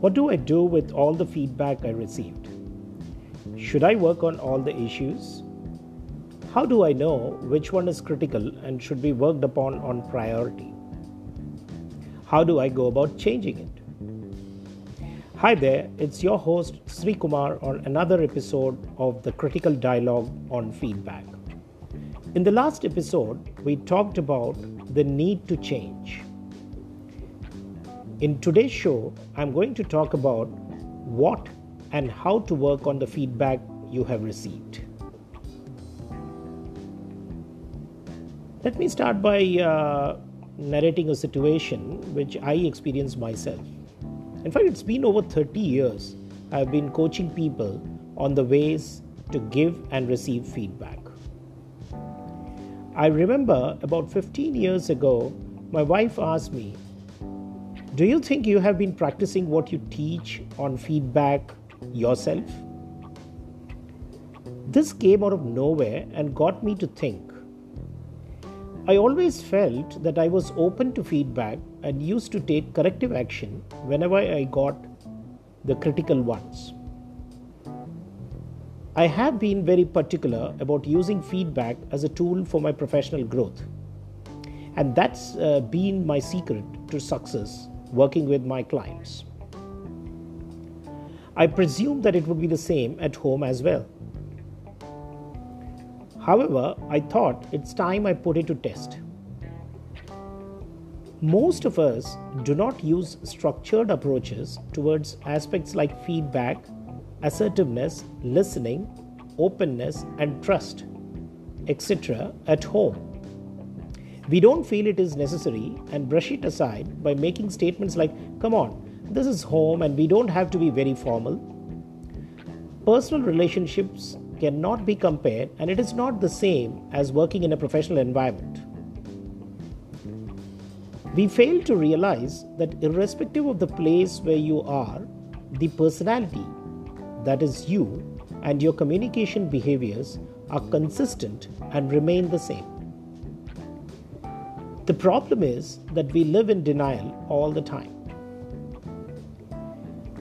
What do I do with all the feedback I received? Should I work on all the issues? How do I know which one is critical and should be worked upon on priority? How do I go about changing it? Hi there, it's your host Sri Kumar on another episode of the Critical Dialogue on Feedback. In the last episode, we talked about the need to change. In today's show, I'm going to talk about what and how to work on the feedback you have received. Let me start by uh, narrating a situation which I experienced myself. In fact, it's been over 30 years I've been coaching people on the ways to give and receive feedback. I remember about 15 years ago, my wife asked me, Do you think you have been practicing what you teach on feedback yourself? This came out of nowhere and got me to think. I always felt that I was open to feedback and used to take corrective action whenever I got the critical ones. I have been very particular about using feedback as a tool for my professional growth. And that's uh, been my secret to success working with my clients. I presume that it would be the same at home as well. However, I thought it's time I put it to test. Most of us do not use structured approaches towards aspects like feedback, assertiveness, listening, openness, and trust, etc., at home. We don't feel it is necessary and brush it aside by making statements like, Come on, this is home and we don't have to be very formal. Personal relationships cannot be compared and it is not the same as working in a professional environment. We fail to realize that, irrespective of the place where you are, the personality, that is you, and your communication behaviors are consistent and remain the same. The problem is that we live in denial all the time.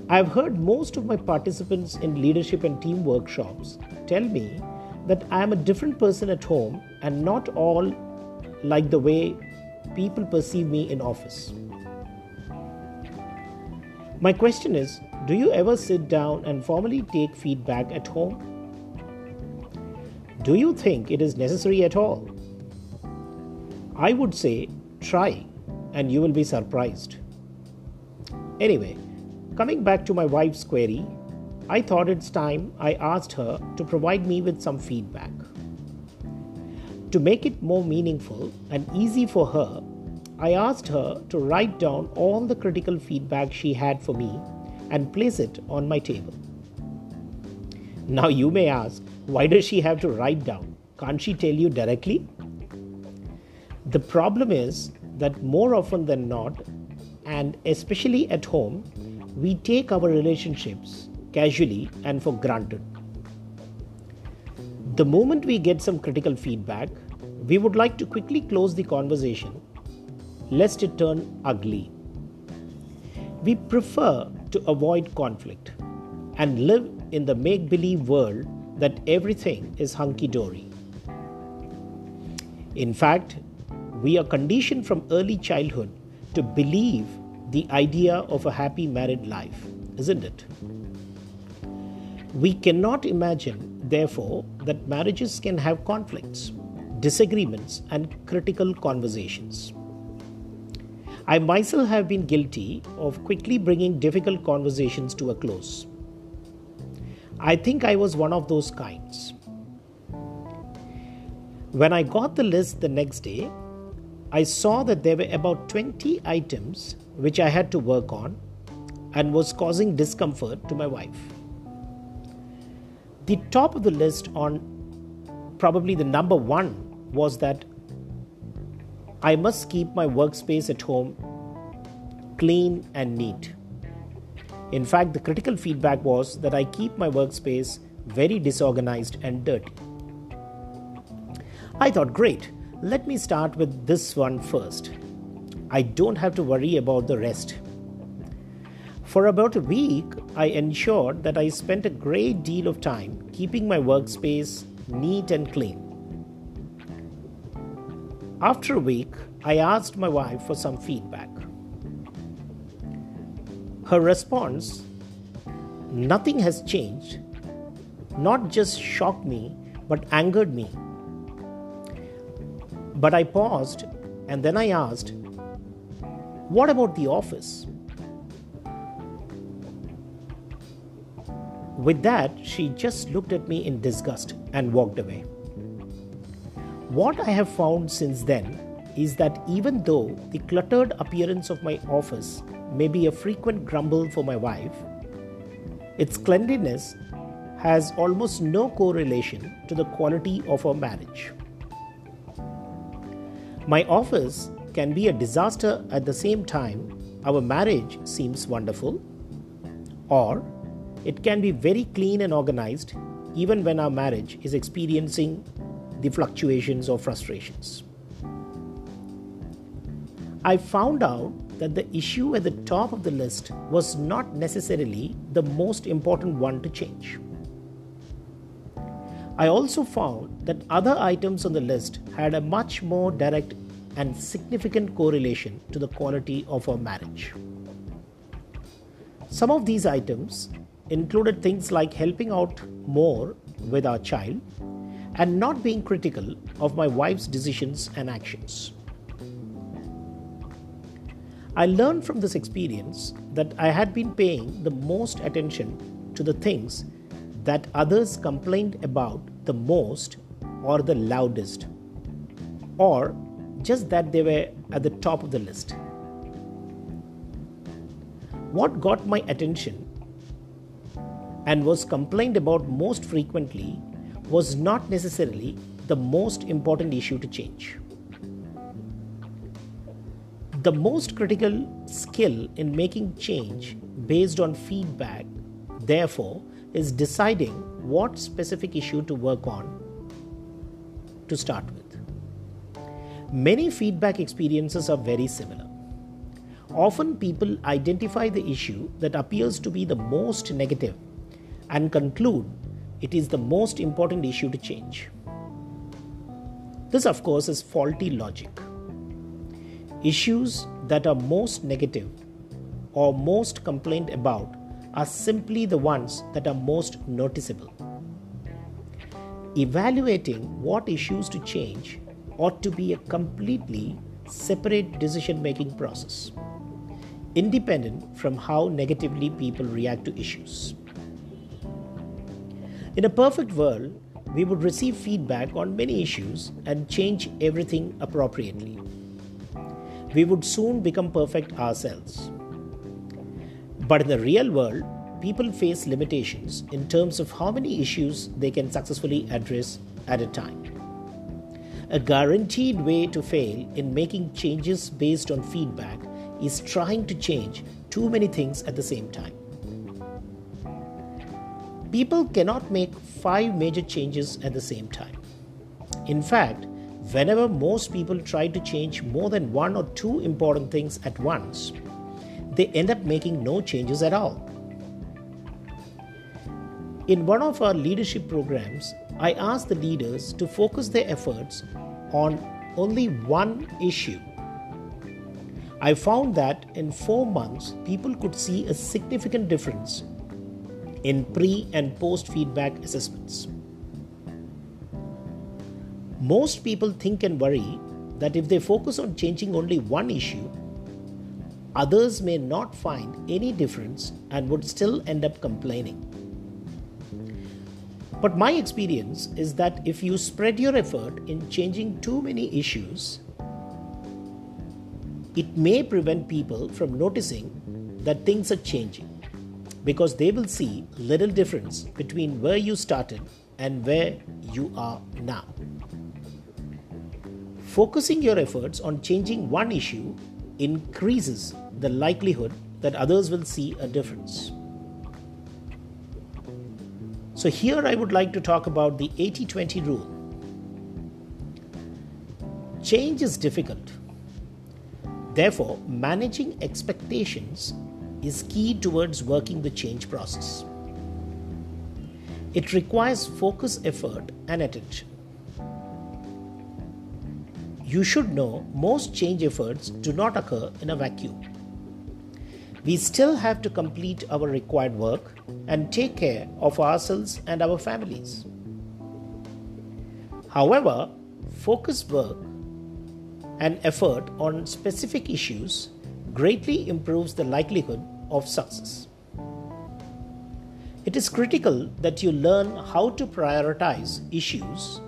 I've heard most of my participants in leadership and team workshops tell me that I am a different person at home and not all like the way people perceive me in office. My question is Do you ever sit down and formally take feedback at home? Do you think it is necessary at all? I would say try and you will be surprised. Anyway, Coming back to my wife's query, I thought it's time I asked her to provide me with some feedback. To make it more meaningful and easy for her, I asked her to write down all the critical feedback she had for me and place it on my table. Now you may ask, why does she have to write down? Can't she tell you directly? The problem is that more often than not, and especially at home, we take our relationships casually and for granted. The moment we get some critical feedback, we would like to quickly close the conversation lest it turn ugly. We prefer to avoid conflict and live in the make believe world that everything is hunky dory. In fact, we are conditioned from early childhood to believe the idea of a happy married life, isn't it? We cannot imagine, therefore, that marriages can have conflicts, disagreements, and critical conversations. I myself have been guilty of quickly bringing difficult conversations to a close. I think I was one of those kinds. When I got the list the next day, I saw that there were about 20 items which I had to work on and was causing discomfort to my wife. The top of the list on probably the number one was that I must keep my workspace at home clean and neat. In fact, the critical feedback was that I keep my workspace very disorganized and dirty. I thought, great, let me start with this one first. I don't have to worry about the rest. For about a week, I ensured that I spent a great deal of time keeping my workspace neat and clean. After a week, I asked my wife for some feedback. Her response, nothing has changed, not just shocked me, but angered me. But I paused and then I asked, What about the office? With that, she just looked at me in disgust and walked away. What I have found since then is that even though the cluttered appearance of my office may be a frequent grumble for my wife, its cleanliness has almost no correlation to the quality of our marriage. My office can be a disaster at the same time our marriage seems wonderful, or it can be very clean and organized even when our marriage is experiencing the fluctuations or frustrations. I found out that the issue at the top of the list was not necessarily the most important one to change. I also found that other items on the list had a much more direct and significant correlation to the quality of our marriage. Some of these items included things like helping out more with our child and not being critical of my wife's decisions and actions. I learned from this experience that I had been paying the most attention to the things that others complained about the most or the loudest, or just that they were at the top of the list. What got my attention and was complained about most frequently was not necessarily the most important issue to change. The most critical skill in making change based on feedback, therefore, is deciding what specific issue to work on to start with. Many feedback experiences are very similar. Often people identify the issue that appears to be the most negative and conclude it is the most important issue to change. This, of course, is faulty logic. Issues that are most negative or most complained about are simply the ones that are most noticeable. Evaluating what issues to change ought to be a completely separate decision making process, independent from how negatively people react to issues. In a perfect world, we would receive feedback on many issues and change everything appropriately. We would soon become perfect ourselves. But in the real world, people face limitations in terms of how many issues they can successfully address at a time. A guaranteed way to fail in making changes based on feedback is trying to change too many things at the same time. People cannot make five major changes at the same time. In fact, whenever most people try to change more than one or two important things at once, they end up making no changes at all. In one of our leadership programs, I asked the leaders to focus their efforts on only one issue. I found that in four months, people could see a significant difference in pre and post feedback assessments. Most people think and worry that if they focus on changing only one issue, others may not find any difference and would still end up complaining. But my experience is that if you spread your effort in changing too many issues, it may prevent people from noticing that things are changing because they will see little difference between where you started and where you are now. Focusing your efforts on changing one issue increases the likelihood that others will see a difference. So, here I would like to talk about the 80 20 rule. Change is difficult. Therefore, managing expectations is key towards working the change process. It requires focus, effort, and attention. You should know most change efforts do not occur in a vacuum. We still have to complete our required work and take care of ourselves and our families. However, focused work and effort on specific issues greatly improves the likelihood of success. It is critical that you learn how to prioritize issues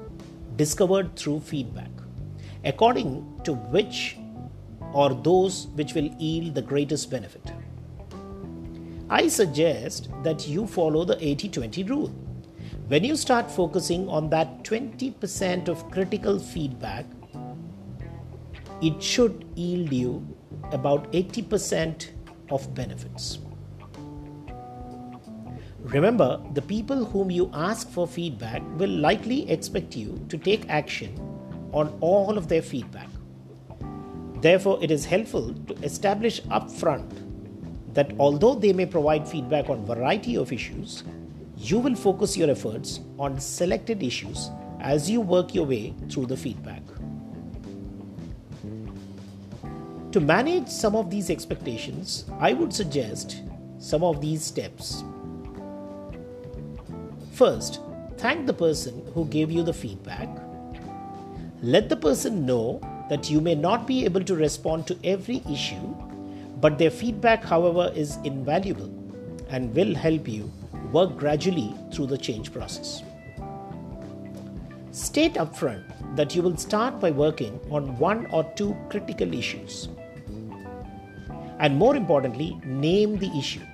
discovered through feedback, according to which or those which will yield the greatest benefit. I suggest that you follow the 80 20 rule. When you start focusing on that 20% of critical feedback, it should yield you about 80% of benefits. Remember, the people whom you ask for feedback will likely expect you to take action on all of their feedback. Therefore, it is helpful to establish upfront that although they may provide feedback on variety of issues, you will focus your efforts on selected issues as you work your way through the feedback. To manage some of these expectations, I would suggest some of these steps. First, thank the person who gave you the feedback. Let the person know that you may not be able to respond to every issue, but their feedback, however, is invaluable and will help you work gradually through the change process. State upfront that you will start by working on one or two critical issues. And more importantly, name the issue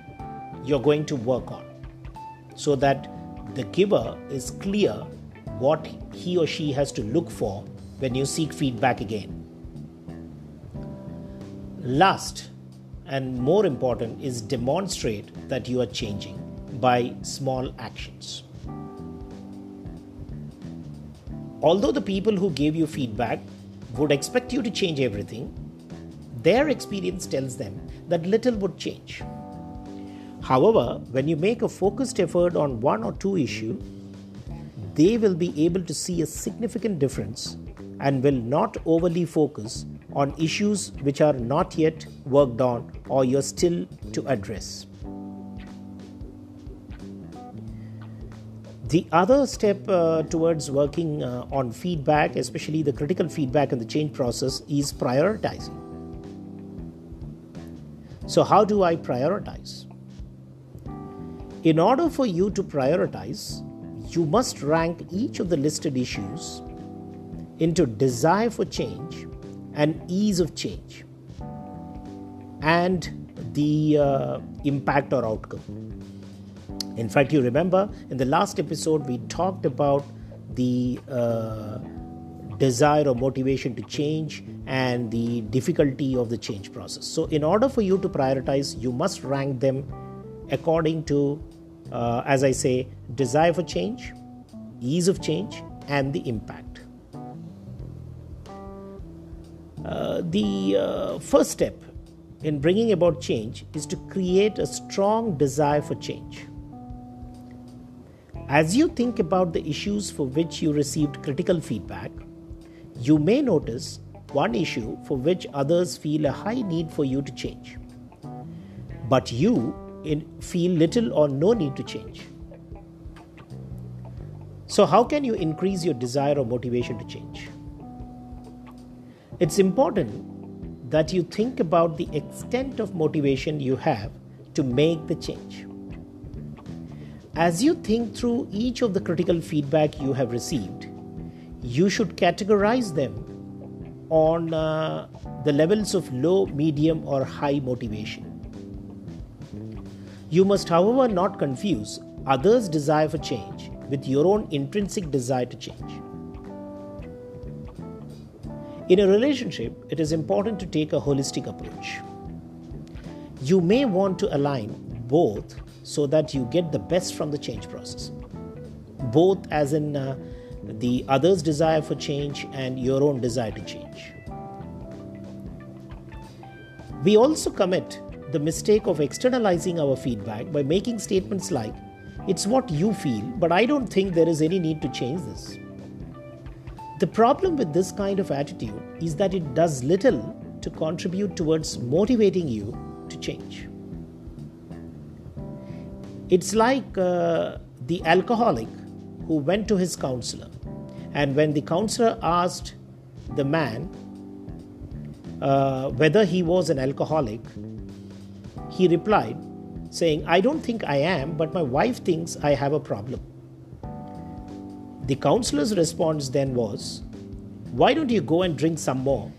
you're going to work on so that the giver is clear what he or she has to look for when you seek feedback again. Last and more important is demonstrate that you are changing by small actions. Although the people who gave you feedback would expect you to change everything, their experience tells them that little would change. However, when you make a focused effort on one or two issues, they will be able to see a significant difference and will not overly focus on issues which are not yet worked on or you're still to address. The other step uh, towards working uh, on feedback, especially the critical feedback in the change process, is prioritizing. So, how do I prioritize? In order for you to prioritize, you must rank each of the listed issues into desire for change and ease of change and the uh, impact or outcome. In fact, you remember in the last episode, we talked about the uh, desire or motivation to change and the difficulty of the change process. So, in order for you to prioritize, you must rank them according to, uh, as I say, desire for change, ease of change, and the impact. The uh, first step in bringing about change is to create a strong desire for change. As you think about the issues for which you received critical feedback, you may notice one issue for which others feel a high need for you to change. But you feel little or no need to change. So, how can you increase your desire or motivation to change? It's important that you think about the extent of motivation you have to make the change. As you think through each of the critical feedback you have received, you should categorize them on uh, the levels of low, medium, or high motivation. You must, however, not confuse others' desire for change with your own intrinsic desire to change. In a relationship, it is important to take a holistic approach. You may want to align both so that you get the best from the change process. Both, as in uh, the other's desire for change and your own desire to change. We also commit the mistake of externalizing our feedback by making statements like, It's what you feel, but I don't think there is any need to change this. The problem with this kind of attitude is that it does little to contribute towards motivating you to change. It's like uh, the alcoholic who went to his counselor, and when the counselor asked the man uh, whether he was an alcoholic, he replied, saying, I don't think I am, but my wife thinks I have a problem. The counselor's response then was, Why don't you go and drink some more?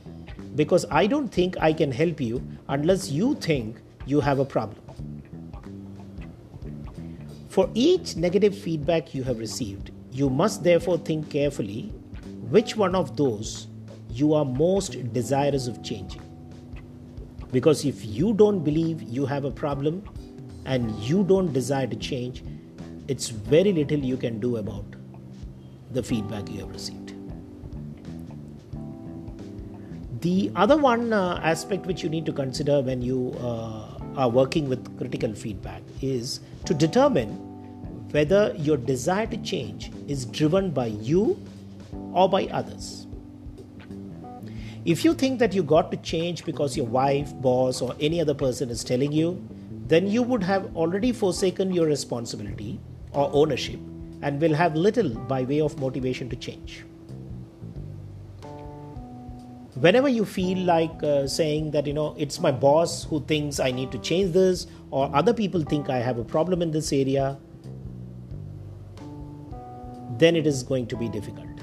Because I don't think I can help you unless you think you have a problem. For each negative feedback you have received, you must therefore think carefully which one of those you are most desirous of changing. Because if you don't believe you have a problem and you don't desire to change, it's very little you can do about the feedback you have received. The other one uh, aspect which you need to consider when you uh, are working with critical feedback is to determine whether your desire to change is driven by you or by others. If you think that you got to change because your wife, boss, or any other person is telling you, then you would have already forsaken your responsibility or ownership and will have little by way of motivation to change. Whenever you feel like uh, saying that, you know, it's my boss who thinks I need to change this, or other people think I have a problem in this area, then it is going to be difficult.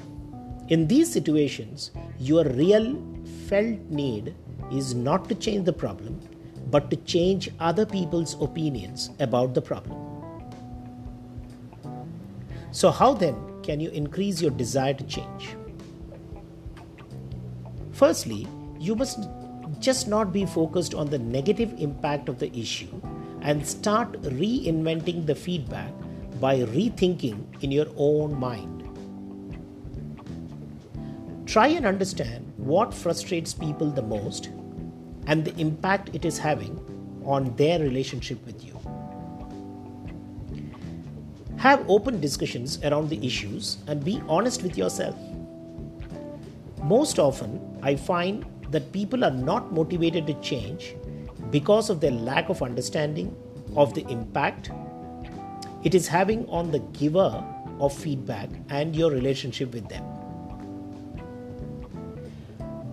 In these situations, your real felt need is not to change the problem, but to change other people's opinions about the problem. So, how then can you increase your desire to change? Firstly, you must just not be focused on the negative impact of the issue and start reinventing the feedback by rethinking in your own mind. Try and understand what frustrates people the most and the impact it is having on their relationship with you. Have open discussions around the issues and be honest with yourself. Most often, I find that people are not motivated to change because of their lack of understanding of the impact it is having on the giver of feedback and your relationship with them.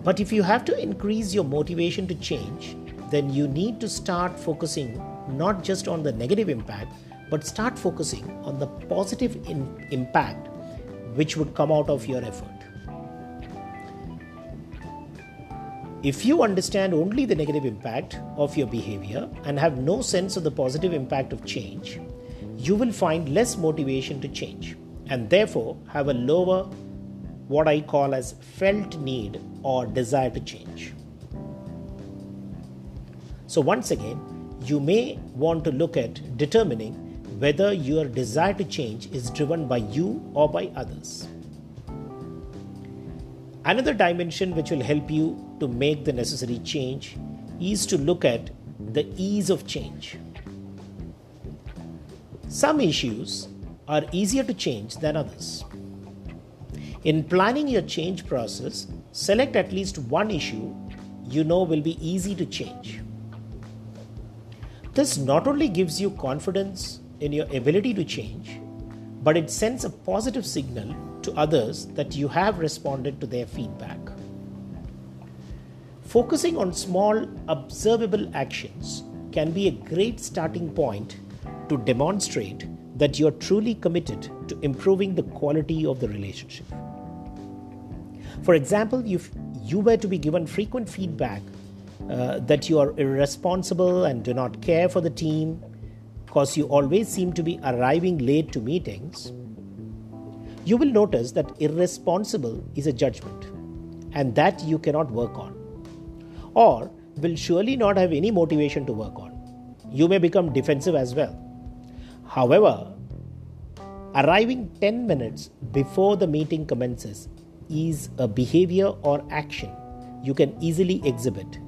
But if you have to increase your motivation to change, then you need to start focusing not just on the negative impact, but start focusing on the positive in- impact which would come out of your effort. If you understand only the negative impact of your behavior and have no sense of the positive impact of change, you will find less motivation to change and therefore have a lower what I call as felt need or desire to change. So, once again, you may want to look at determining whether your desire to change is driven by you or by others. Another dimension which will help you to make the necessary change is to look at the ease of change. Some issues are easier to change than others. In planning your change process, select at least one issue you know will be easy to change. This not only gives you confidence in your ability to change, but it sends a positive signal to others that you have responded to their feedback. Focusing on small, observable actions can be a great starting point to demonstrate that you are truly committed to improving the quality of the relationship. For example, if you were to be given frequent feedback uh, that you are irresponsible and do not care for the team because you always seem to be arriving late to meetings, you will notice that irresponsible is a judgment and that you cannot work on, or will surely not have any motivation to work on. You may become defensive as well. However, arriving 10 minutes before the meeting commences is a behavior or action you can easily exhibit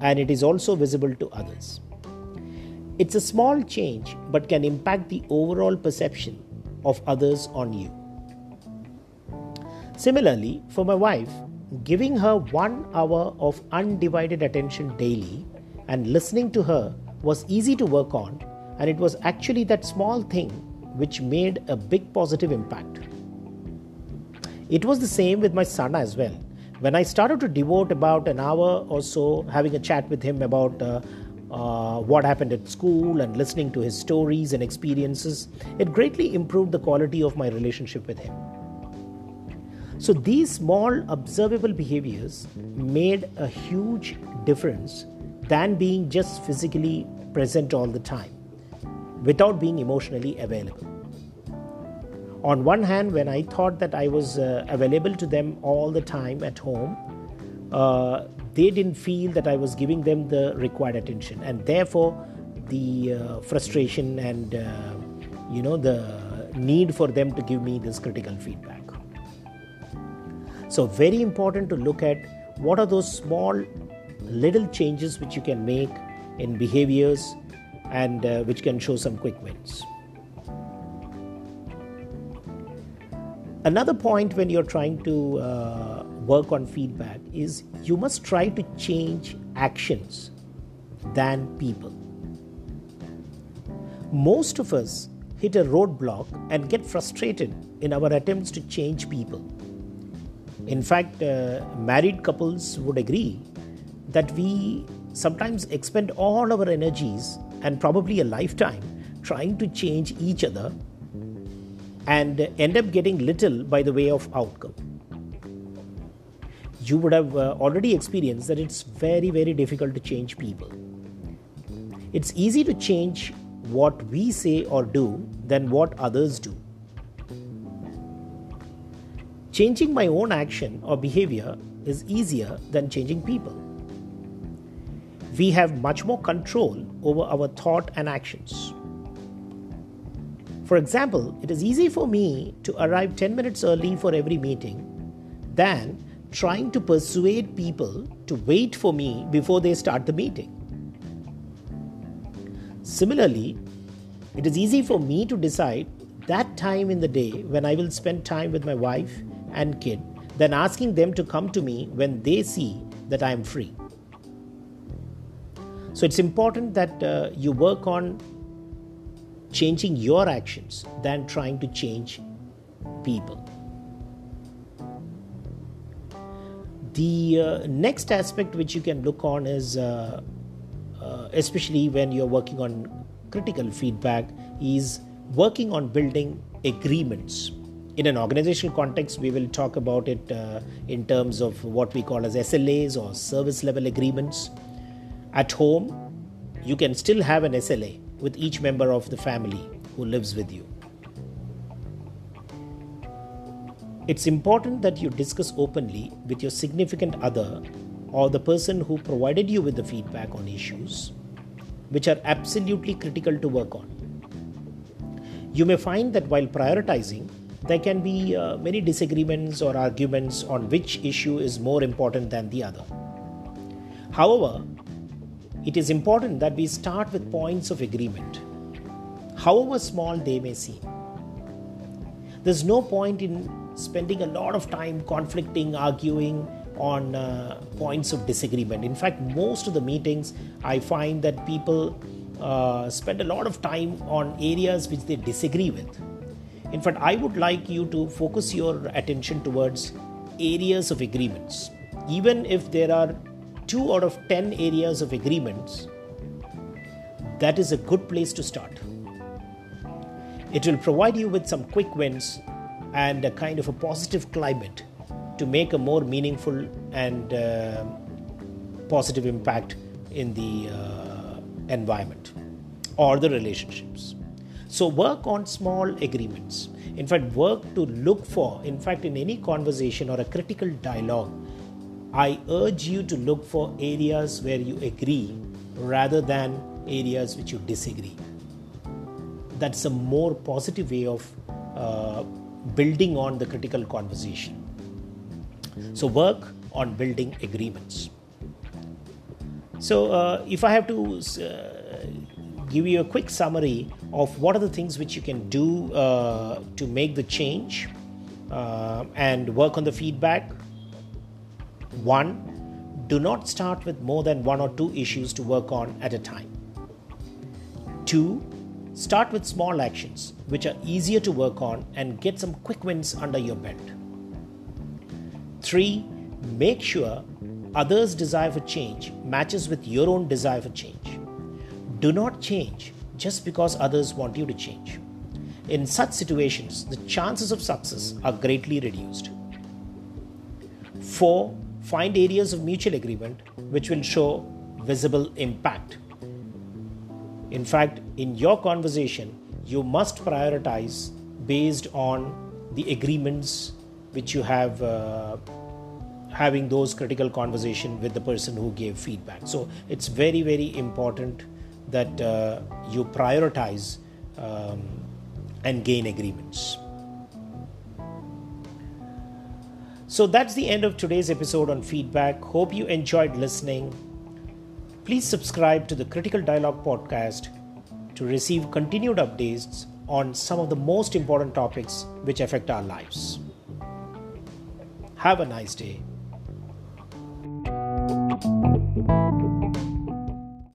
and it is also visible to others. It's a small change but can impact the overall perception of others on you. Similarly, for my wife, giving her one hour of undivided attention daily and listening to her was easy to work on, and it was actually that small thing which made a big positive impact. It was the same with my son as well. When I started to devote about an hour or so having a chat with him about uh, uh, what happened at school and listening to his stories and experiences, it greatly improved the quality of my relationship with him. So, these small observable behaviors made a huge difference than being just physically present all the time without being emotionally available. On one hand, when I thought that I was uh, available to them all the time at home, uh, they didn't feel that I was giving them the required attention, and therefore, the uh, frustration and uh, you know the need for them to give me this critical feedback. So, very important to look at what are those small little changes which you can make in behaviors and uh, which can show some quick wins. Another point when you're trying to uh, work on feedback is you must try to change actions than people. Most of us hit a roadblock and get frustrated in our attempts to change people. In fact, uh, married couples would agree that we sometimes expend all our energies and probably a lifetime trying to change each other and end up getting little by the way of outcome. You would have uh, already experienced that it's very, very difficult to change people. It's easy to change what we say or do than what others do. Changing my own action or behavior is easier than changing people. We have much more control over our thought and actions. For example, it is easy for me to arrive 10 minutes early for every meeting than trying to persuade people to wait for me before they start the meeting. Similarly, it is easy for me to decide that time in the day when I will spend time with my wife and kid than asking them to come to me when they see that I am free. So it's important that uh, you work on changing your actions than trying to change people. The uh, next aspect which you can look on is, uh, uh, especially when you're working on critical feedback, is working on building agreements. In an organizational context, we will talk about it uh, in terms of what we call as SLAs or service level agreements. At home, you can still have an SLA, with each member of the family who lives with you. It's important that you discuss openly with your significant other or the person who provided you with the feedback on issues which are absolutely critical to work on. You may find that while prioritizing, there can be uh, many disagreements or arguments on which issue is more important than the other. However, it is important that we start with points of agreement, however small they may seem. There's no point in spending a lot of time conflicting, arguing on uh, points of disagreement. In fact, most of the meetings I find that people uh, spend a lot of time on areas which they disagree with. In fact, I would like you to focus your attention towards areas of agreements. Even if there are 2 out of 10 areas of agreements, that is a good place to start. It will provide you with some quick wins and a kind of a positive climate to make a more meaningful and uh, positive impact in the uh, environment or the relationships. So, work on small agreements. In fact, work to look for, in fact, in any conversation or a critical dialogue, I urge you to look for areas where you agree rather than areas which you disagree. That's a more positive way of uh, building on the critical conversation. So, work on building agreements. So, uh, if I have to uh, give you a quick summary of what are the things which you can do uh, to make the change uh, and work on the feedback. One, do not start with more than one or two issues to work on at a time. Two, start with small actions which are easier to work on and get some quick wins under your belt. Three, make sure others' desire for change matches with your own desire for change. Do not change just because others want you to change. In such situations, the chances of success are greatly reduced. 4. Find areas of mutual agreement which will show visible impact. In fact, in your conversation, you must prioritize based on the agreements which you have uh, having those critical conversation with the person who gave feedback. So it's very very important that uh, you prioritize um, and gain agreements. So that's the end of today's episode on feedback. Hope you enjoyed listening please subscribe to the critical dialogue podcast to receive continued updates on some of the most important topics which affect our lives have a nice day.